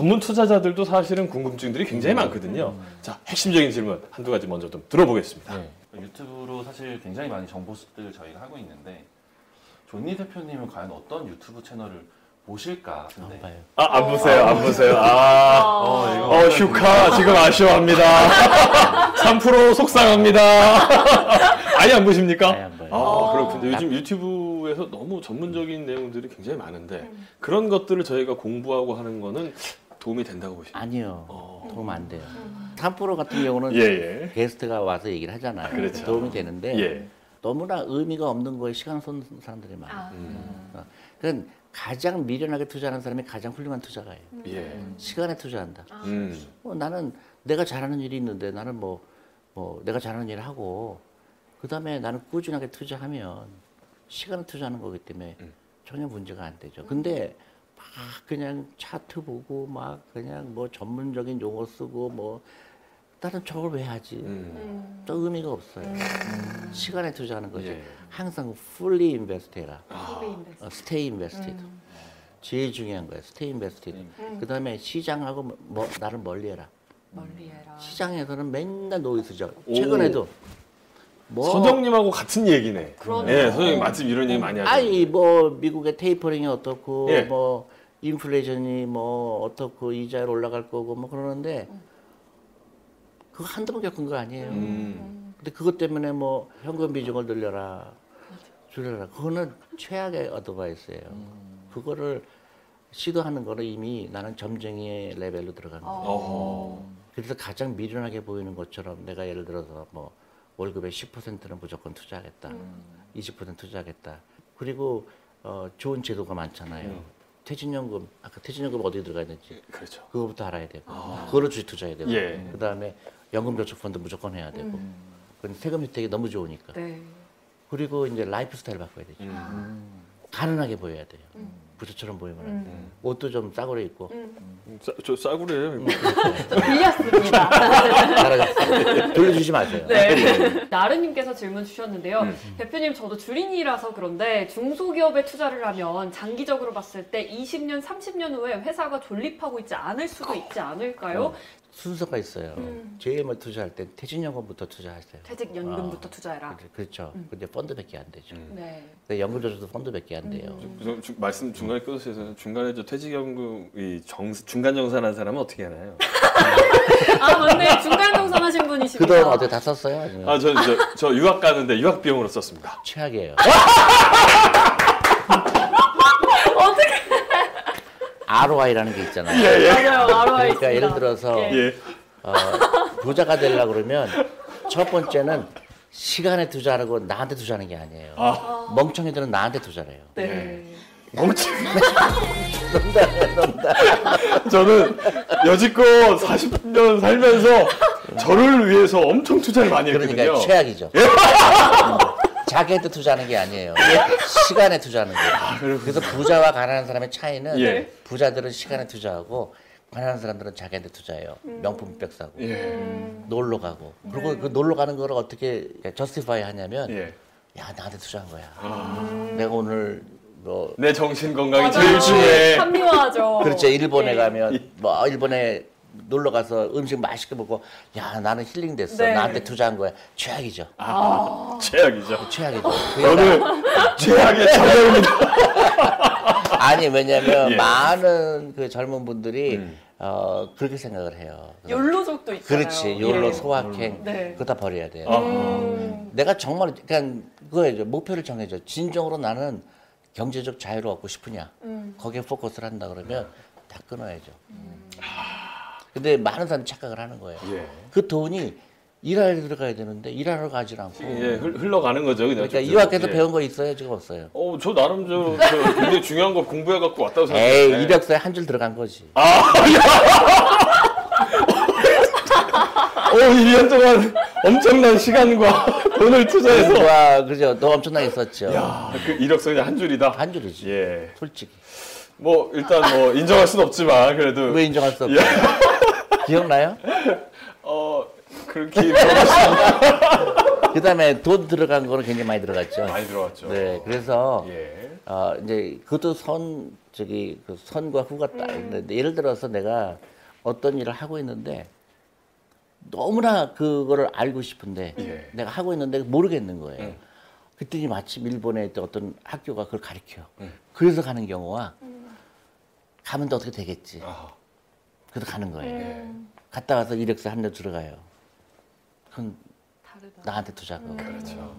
전문 투자자들도 사실은 궁금증들이 굉장히 많거든요. 자, 핵심적인 질문 한두 가지 먼저 좀 들어보겠습니다. 네. 유튜브로 사실 굉장히 많은 정보습들을 저희가 하고 있는데 존니 대표님은 과연 어떤 유튜브 채널을 보실까 안 근데 봐요. 아, 안 보세요, 안 보세요. 아, 어, 이거 어, 휴카 지금 아쉬워합니다. 3% 속상합니다. 아예 안 보십니까? 아예 안 봐요. 아, 그렇군요. 요즘 유튜브에서 너무 전문적인 내용들이 굉장히 많은데 그런 것들을 저희가 공부하고 하는 거는 도움이 된다고 보십니까? 아니요. 어. 도움 안 돼요. 3% 같은 경우는 예, 예. 게스트가 와서 얘기를 하잖아요. 그렇죠. 도움이 되는데 예. 너무나 의미가 없는 거에 시간을 쏟는 사람들이 많아요. 아. 어. 그건 가장 미련하게 투자하는 사람이 가장 훌륭한 투자가예요. 예. 시간에 투자한다. 음. 어, 나는 내가 잘하는 일이 있는데 나는 뭐, 뭐 내가 잘하는 일을 하고 그 다음에 나는 꾸준하게 투자하면 시간을 투자하는 거기 때문에 음. 전혀 문제가 안 되죠. 근데 막 그냥 차트 보고 막 그냥 뭐 전문적인 용어 쓰고 뭐 나는 저걸 왜 하지? 음. 음. 저 의미가 없어요. 시간에 투자하는 거죠. 예. 항상 fully invest 해라. 인베스트. 어, stay invested. 제일 중요한 거예요. stay invested. 음. 그 다음에 시장하고 뭐, 뭐 나를 멀리 해라. 멀리 해라. 시장에서는 맨날 노이즈죠. 오. 최근에도 뭐 서정님하고 같은 얘기네. 그러네요. 예, 서정님 마침 이런 얘기 많이 하죠. 아니 뭐 미국의 테이퍼링이 어떻고 예. 뭐 인플레이션이 뭐 어떻고 이자율 올라갈 거고 뭐 그러는데 그거 한두 번 겪은 거 아니에요. 음. 근데 그것 때문에 뭐 현금 비중을 늘려라 줄여라 그거는 최악의 어드바이스예요. 그거를 시도하는 거는 이미 나는 점쟁이의 레벨로 들어가는 거예요. 어허. 그래서 가장 미련하게 보이는 것처럼 내가 예를 들어서 뭐 월급의 10%는 무조건 투자하겠다. 20% 투자하겠다. 그리고 어, 좋은 제도가 많잖아요. 음. 퇴직연금, 아까 퇴직연금 어디 들어가야 되지? 그렇죠. 그거부터 알아야 되고, 그거를 주식 투자해야 되고, 예. 그 다음에 연금저축펀드 무조건 해야 되고, 그건 세금 혜택이 너무 좋으니까. 네. 그리고 이제 라이프 스타일 바꿔야 되죠. 음. 가난하게 보여야 돼요. 부자처럼 보이면 안 돼요. 옷도 좀 싸구려 입고. 싸, 저 싸구려예요. 빌렸습니다. 따라가- 돌려주지 마세요. 네. 나르님께서 질문 주셨는데요. 음. 대표님, 저도 주린이라서 그런데 중소기업에 투자를 하면 장기적으로 봤을 때 20년, 30년 후에 회사가 존립하고 있지 않을 수도 있지 않을까요? 순서가 있어요. 음. 제일 먼저 투자할 때 퇴직연금부터 투자하세요. 퇴직연금부터 아. 투자해라. 그렇죠. 그렇죠. 근데 펀드밖에 안 되죠. 네. 근데 연금저축도 펀드밖에 안 돼요. 저, 주- 말씀 중간에 끊으셔서 중간에 저 퇴직연금 이 정, 중간 정산한 사람은 어떻게 하나요? 아, 맞네. 중간 정산하신 분이십니다. 그돈 어떻게 다 썼어요? 아니면 아, 저, 저, 저 유학 가는데 유학 비용으로 썼습니다. 최악이에요. 어떻게? ROI라는 게 있잖아요. 맞아요. ROI 그러니까 있습니다. 예를 들어서 예. 예. 어, 부자가 되려고 그러면 첫 번째는 시간에 투자하고 나한테 투자하는 게 아니에요. 멍청이들은 나한테 투자를 해요. 네. 멍청. 저는 여지껏 40년 살면서 저를 위해서 엄청 투자를 많이 했거든요. 그러니까 최악이죠. 음, 자기한테 투자하는 게 아니에요. 시간에 투자하는 거예요. 그래서 부자와 가난한 사람의 차이는 예. 부자들은 시간에 투자하고 가난한 사람들은 자기한테 투자해요. 명품 백 사고 예. 놀러 가고 그리고 그 놀러 가는 거를 어떻게 저스티파이 하냐면 예. 야 나한테 투자한 거야. 내가 오늘 뭐 내 정신 건강이. 제일 중요해. 합리화하죠. 그렇죠 일본에 예. 가면 뭐 일본에 놀러 가서 음식 맛있게 먹고 야 나는 힐링 됐어 네. 나한테 투자한 거야 최악이죠 아, 최악이죠. 최악이죠 저는 최악의 자녀입니다. 아니 왜냐면 예. 많은 그 젊은 분들이 음. 어 그렇게 생각을 해요 욜로족도 있잖아요. 그렇지 욜로 예. 소확행 네. 그거 다 버려야 돼요 아. 음. 내가 정말 그냥 그거예요 목표를 정해줘 진정으로 나는 경제적 자유를 얻고 싶으냐 음. 거기에 포커스를 한다 그러면 다 끊어야죠 근데 많은 사람이 착각을 하는 거예요 예. 그 돈이 일하러 들어가야 되는데 일하러 가질 않고 예, 흘- 흘러가는 거죠. 그냥 그러니까 쭉. 유학에서 예. 배운 거 있어요 지금 없어요 어, 저 나름 저, 저 굉장히 중요한 거 공부해 갖고 왔다고 에이 생각해요. 이력서에 한 줄 들어간 거지 어, 1년 동안 엄청난 시간과 돈을 투자해서 와 그죠 너 엄청나게 썼죠 야, 그 이력서 그냥 한 줄이다. 한 줄이지 예. 솔직히 뭐 일단 뭐 인정할 수는 없지만 그래도 왜 인정할 수 없어 예. 기억나요? 어 그렇게 물어보시면 그다음에 돈 들어간 거는 굉장히 많이 들어갔죠. 많이 들어왔죠. 네, 그래서 예. 어, 이제 그것도 선 저기 그 선과 후가 딱 있는데 예를 들어서 내가 어떤 일을 하고 있는데 너무나 그거를 알고 싶은데 예. 내가 하고 있는데 모르겠는 거예요. 음. 그랬더니 마침 일본에 있던 어떤 학교가 그걸 가르쳐. 음. 그래서 가는 경우와 가면 또 어떻게 되겠지. 아, 그래서 가는 거예요. 예. 갔다 와서 이력서 한 년 들어가요. 그건 다르다. 나한테 투자고. 그렇죠.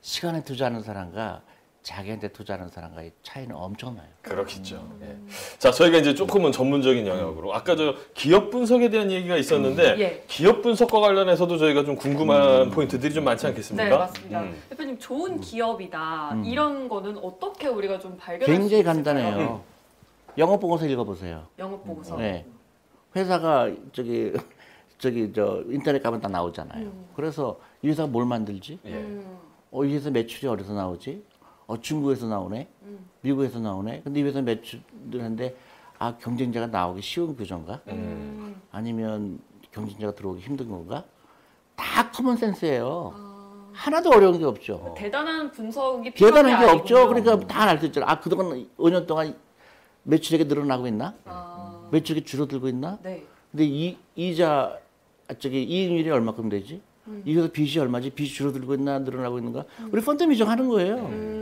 시간에 투자하는 사람과 자기한테 투자하는 사람과의 차이는 엄청나요. 그렇겠죠. 음. 예. 자, 저희가 이제 조금은 전문적인 영역으로 아까 저 기업 분석에 대한 얘기가 있었는데 예. 기업 분석과 관련해서도 저희가 좀 궁금한 포인트들이 좀 많지 않겠습니까? 네, 맞습니다. 음. 대표님 좋은 기업이다 음. 이런 거는 어떻게 우리가 좀 발견할 굉장히? 간단해요. 영업 보고서 읽어 보세요. 영업 보고서. 네. 회사가 저기 저기 저 인터넷 가면 다 나오잖아요. 음. 그래서 이 회사가 뭘 만들지? 예. 음. 어, 이 회사 매출이 어디서 나오지? 어, 중국에서 나오네? 음. 미국에서 나오네? 근데 이 회사 매출하는데 아, 경쟁자가 나오기 쉬운 건가? 음. 아니면 경쟁자가 들어오기 힘든 건가? 다 common sense예요. 아, 하나도 어려운 게 없죠. 대단한 분석이 필요한 대단한 게 없죠. 아니군요. 그러니까 다 알 수 있잖아. 아, 그동안 5년 동안 매출액이 늘어나고 있나? 아, 매출액이 줄어들고 있나? 네. 근데 이 이자 아, 저기 이익률이 얼마큼 되지? 음. 이거 빚이 얼마지? 빚이 줄어들고 있나 늘어나고 있는가? 우리 펀드 미정 하는 거예요. 음.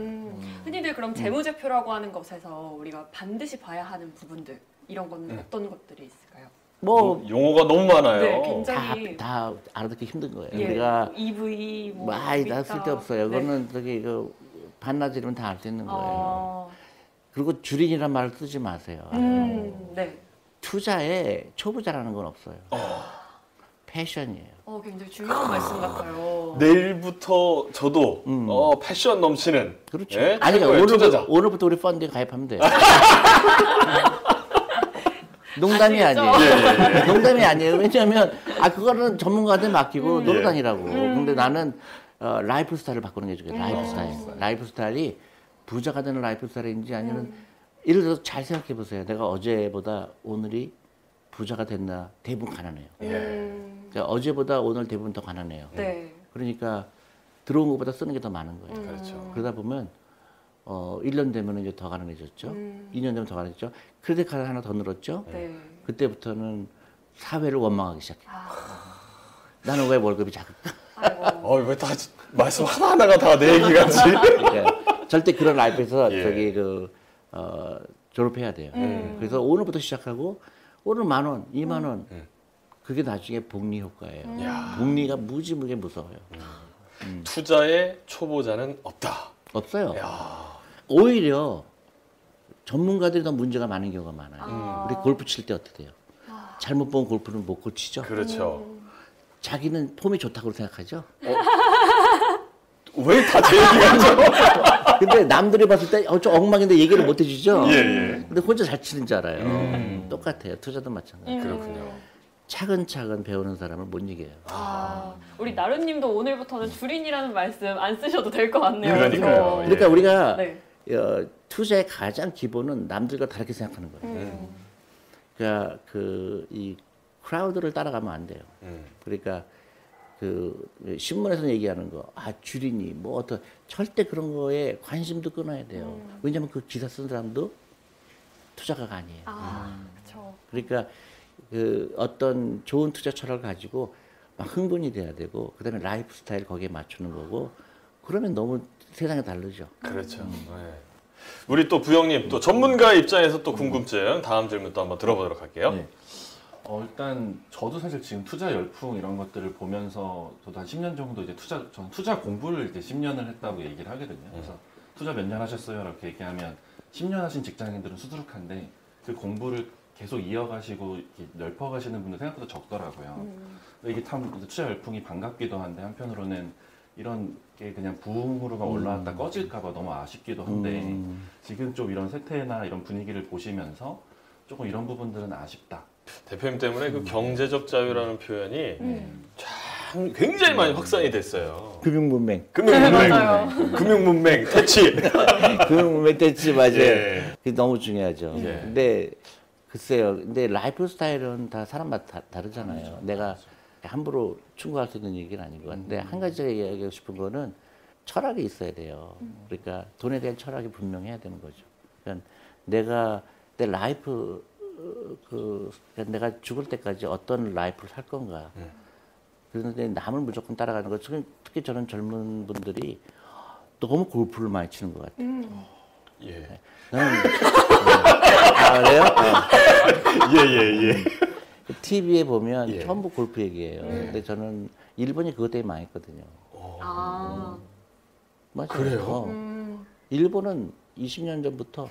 흔히들 그럼 재무제표라고 하는 것에서 우리가 반드시 봐야 하는 부분들 이런 건 음. 어떤 것들이 있을까요? 뭐 용어가 너무 많아요. 네, 다, 굉장히 다 알아듣기 힘든 거예요. 예, 우리가 EV 뭐 많이 다. 쓸데없어요. 네. 그거는 저기 그 반나절이면 다 알 수 있는 거예요. 어, 그리고 줄인이란 말을 쓰지 마세요. 음, 네. 투자에 초보자라는 건 없어요. passion이에요. 어, 굉장히 중요한 말씀 같아요. 내일부터 저도 음. 어, passion 넘치는 그렇죠. 예? 아니 그러니까 오늘부터, 투자자. 오늘부터 우리 펀드에 가입하면 돼요. 농담이? 아니에요. 농담이 아니에요. 왜냐하면 아 그거는 전문가한테 맡기고 음. 놀러 예. 다니라고. 음. 근데 나는 어, lifestyle을 바꾸는 게 좋겠다. life 음. style. lifestyle이 부자가 되는 lifestyle인지 아니면 음. 예를 들어서 잘 생각해 보세요. 내가 어제보다 오늘이 부자가 됐나 대부분 가난해요. 음, 그러니까 어제보다 오늘 대부분 더 가난해요. 네. 그러니까 들어온 것보다 쓰는 게 더 많은 거예요. 음. 그렇죠. 그러다 보면 어 1년 되면 이제 더 가난해졌죠. 음. 2년 되면 더 가난해졌죠. 크레딧 카드 하나 더 늘었죠. 네. 그때부터는 사회를 원망하기 시작해. 아, 나는 왜 월급이 작을까? 아이고. 어, 왜다 말씀 하나하나가 다 내 얘기 같지? 그러니까 절대 그런 라이프에서 예. 저기 그 어, 졸업해야 돼요. 음. 그래서 오늘부터 시작하고 오늘 만 원, 이만 원. 음. 그게 나중에 복리 효과예요. 야. 복리가 무지무게 무서워요. 투자의 초보자는 없다. 없어요. 야. 오히려 전문가들이 더 문제가 많은 경우가 많아요. 아. 우리 골프 칠 때 어떻게 돼요? 아. 잘못 본 골프는 못 고치죠. 그렇죠. 자기는 폼이 좋다고 생각하죠. 왜다 제 얘기 같죠? 근데 남들이 봤을 때 어, 좀 엉망인데 얘기를 못 해주죠. 예, 예. 근데 혼자 잘 치는 줄 알아요. 음. 똑같아요. 투자도 마찬가지. 음. 그렇군요. 차근차근 배우는 사람을 못 이겨요. 아, 우리 나루님도 오늘부터는 줄인이라는 말씀 안 쓰셔도 될 것 같네요. 그러니까요. 그래서. 그러니까 우리가 네. 어, 투자의 가장 기본은 남들과 다르게 생각하는 거예요. 음. 그러니까 그 이 크라우드를 따라가면 안 돼요. 음. 그러니까 그 신문에서 얘기하는 거, 아 주린이니 뭐 어떤 절대 그런 거에 관심도 끊어야 돼요. 음. 왜냐하면 그 기사 쓴 사람도 투자가가 아니에요. 아, 그렇죠. 그러니까 그 어떤 좋은 투자 철학을 가지고 막 흥분이 돼야 되고 그다음에 라이프 스타일 거기에 맞추는 거고 그러면 너무 세상이 다르죠. 그렇죠. 네. 우리 또 부영님 또 전문가 입장에서 또 궁금증 다음 질문 또 한번 들어보도록 할게요. 네. 어, 일단 저도 사실 지금 투자 열풍 이런 것들을 보면서 저도 한 10년 정도 이제 투자 저는 투자 공부를 이제 10년을 했다고 얘기를 하거든요. 그래서 투자 몇 년 하셨어요? 이렇게 얘기하면 10년 하신 직장인들은 수두룩한데 그 공부를 계속 이어가시고 이렇게 넓혀가시는 분들 생각보다 적더라고요. 음. 이게 참 투자 열풍이 반갑기도 한데 한편으로는 이런 게 그냥 부흥으로만 올라왔다 꺼질까봐 너무 아쉽기도 한데 음. 지금 좀 이런 세태나 이런 분위기를 보시면서 조금 이런 부분들은 아쉽다. 대표님 때문에 그 경제적 자유라는 표현이 음. 참 굉장히 많이 확산이 됐어요. 금융문맹, 금융문맹, 맞아요. 금융문맹, 퇴치. 금융문맹 대치 맞아요. 예. 그게 너무 중요하죠. 예. 근데 글쎄요. 근데 라이프 스타일은 다 사람마다 다, 다르잖아요. 내가 함부로 충고할 수 있는 얘기는 아닌 것 같은데 한 가지 제가 이야기하고 싶은 거는 철학이 있어야 돼요. 그러니까 돈에 대한 철학이 분명해야 되는 거죠. 그러니까 내가 내 life 어, 그 그러니까 내가 죽을 때까지 어떤 life를 살 건가. 그런데 남을 무조건 따라가는 거. 특히- 특히 저는 젊은 분들이 너무 골프를 많이 치는 것 같아요. 예. 나는 아, 그래요? 어. 예, 예, 예. TV에 보면 예. 전부 골프 얘기예요. 근데 저는 일본이 그것 때문에 망했거든요. 아. 맞아요. 그래요? 어. 음. 일본은 20년 전부터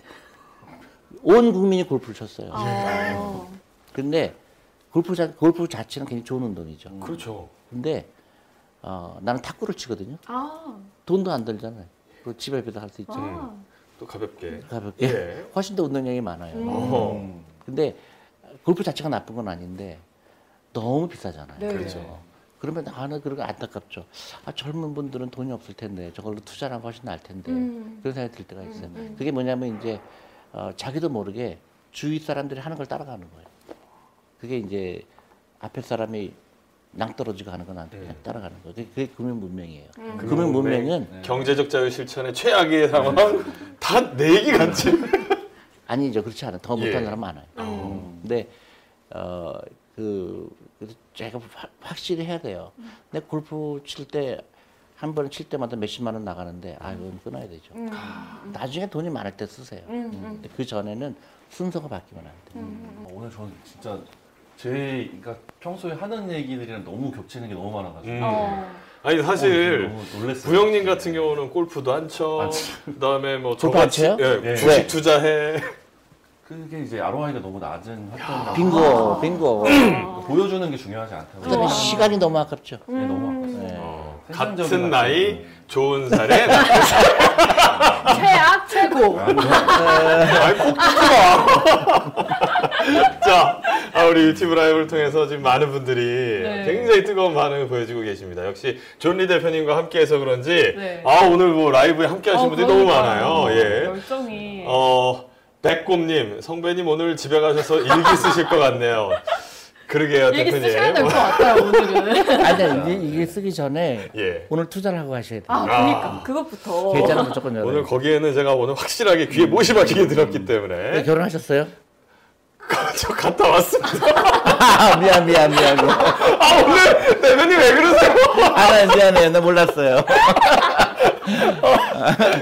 온 국민이 골프를 쳤어요. 아. 근데 골프 자, 골프 자체는 굉장히 좋은 운동이죠. 그렇죠. 근데 어, 나는 탁구를 치거든요. 아. 돈도 안 들잖아요. 그 집에서 할수 있죠. 아. 또 가볍게. 가볍게. 예. 훨씬 더 운동량이 많아요. 음. 근데 골프 자체가 나쁜 건 아닌데 너무 비싸잖아요. 네. 그렇죠. 그러면 나는 그런 거 안타깝죠. 아, 젊은 분들은 돈이 없을 텐데 저걸로 투자를 하면 훨씬 나을 텐데 음. 그런 생각이 들 때가 있어요. 음, 음. 그게 뭐냐면 이제 어, 자기도 모르게 주위 사람들이 하는 걸 따라가는 거예요. 그게 이제 앞에 사람이 낭떨어지고 하는 건 안 돼. 그냥 따라가는 거예요. 그게, 그게 금융 문명이에요. 음. 금융 문명은 네. 경제적 자유 실천의 최악의 상황 다 내 얘기 같지. 아니죠. 그렇지 않아요. 더 못하는 예. 사람 많아요. 음. 근데 어, 그 그래서 제가 확- 확실히 해야 돼요. 내 골프 칠 때 한 번 칠 때마다 몇십만 원 나가는데 아 이건 끊어야 되죠. 음. 나중에 돈이 많을 때 쓰세요. 음, 음. 근데 그 전에는 순서가 바뀌면 안 돼요. 어, 오늘 저는 진짜 제 그러니까 평소에 하는 얘기들이랑 너무 겹치는 게 너무 많아가지고 음. 어. 아니 사실 놀랐어요. 부영님 같은 경우는 골프도 안 쳐. 그다음에 뭐 저같이? 예, 예. 주식 왜? 투자해. 그게 이제 ROI가 너무 낮은 활동이라고 빙고, 빙고. 보여주는 게 중요하지 않다고. 시간이 너무 아깝죠. 네, 너무 아팠어요. 네. 어, 생산적인 같은 나이 활동. 좋은 살에 최악 최고. 아이 꼭 듣지 마. 자, 아, 우리 유튜브 라이브를 통해서 지금 많은 분들이 네. 굉장히 뜨거운 반응을 보여주고 계십니다. 역시 존리 대표님과 함께해서 그런지 네. 아 오늘 뭐 라이브에 함께하신 어, 분들이 너무 그러니까요. 많아요. 예. 열정이. 어, 백곰님, 성배님 오늘 집에 가셔서 일기 쓰실 것 같네요. 그러게요, 얘기 대표님. 쓰셔야 될 것 같아요 오늘은. 아니, 이게, 이게 쓰기 전에 예. 오늘 투자를 하고 하셔야 돼요. 아 그러니까 그것부터. 계좌는 무조건 열어요. 오늘 거기에는 제가 오늘 확실하게 귀에 못이 박히게 들었기 네, 때문에 결혼하셨어요? 저 갔다 왔습니다. 아, 미안, 미안, 미안. 미안. 아 오늘 대표님 왜 그러세요? 아, 나 미안해요. 나 몰랐어요.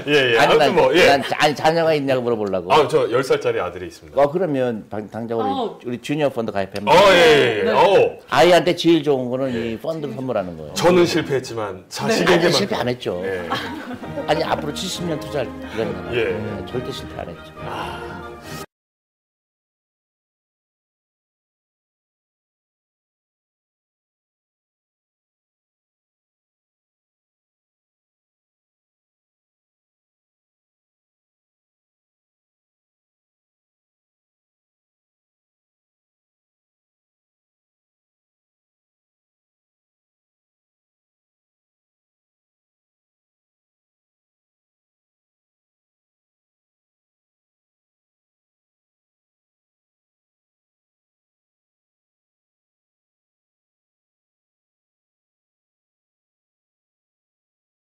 예, 예. 아니, 난, 뭐 예. 난 자- 자녀가 있냐고 물어보려고. 아, 저 10살짜리 아들이 있습니다. 어, 그러면 당- 당장 우리, 어. 우리 주니어 펀드 가입하면 어, 예, 예. 예. 네. 어, 아이한테 제일 좋은 거는 이 펀드를 선물하는 거예요. 저는 실패했지만 자식에게만. 아니, 실패 안 했죠. 예. 아니 앞으로 70년 투자할 기간이 남아요. 예. 네, 절대 실패 안 했죠. 아,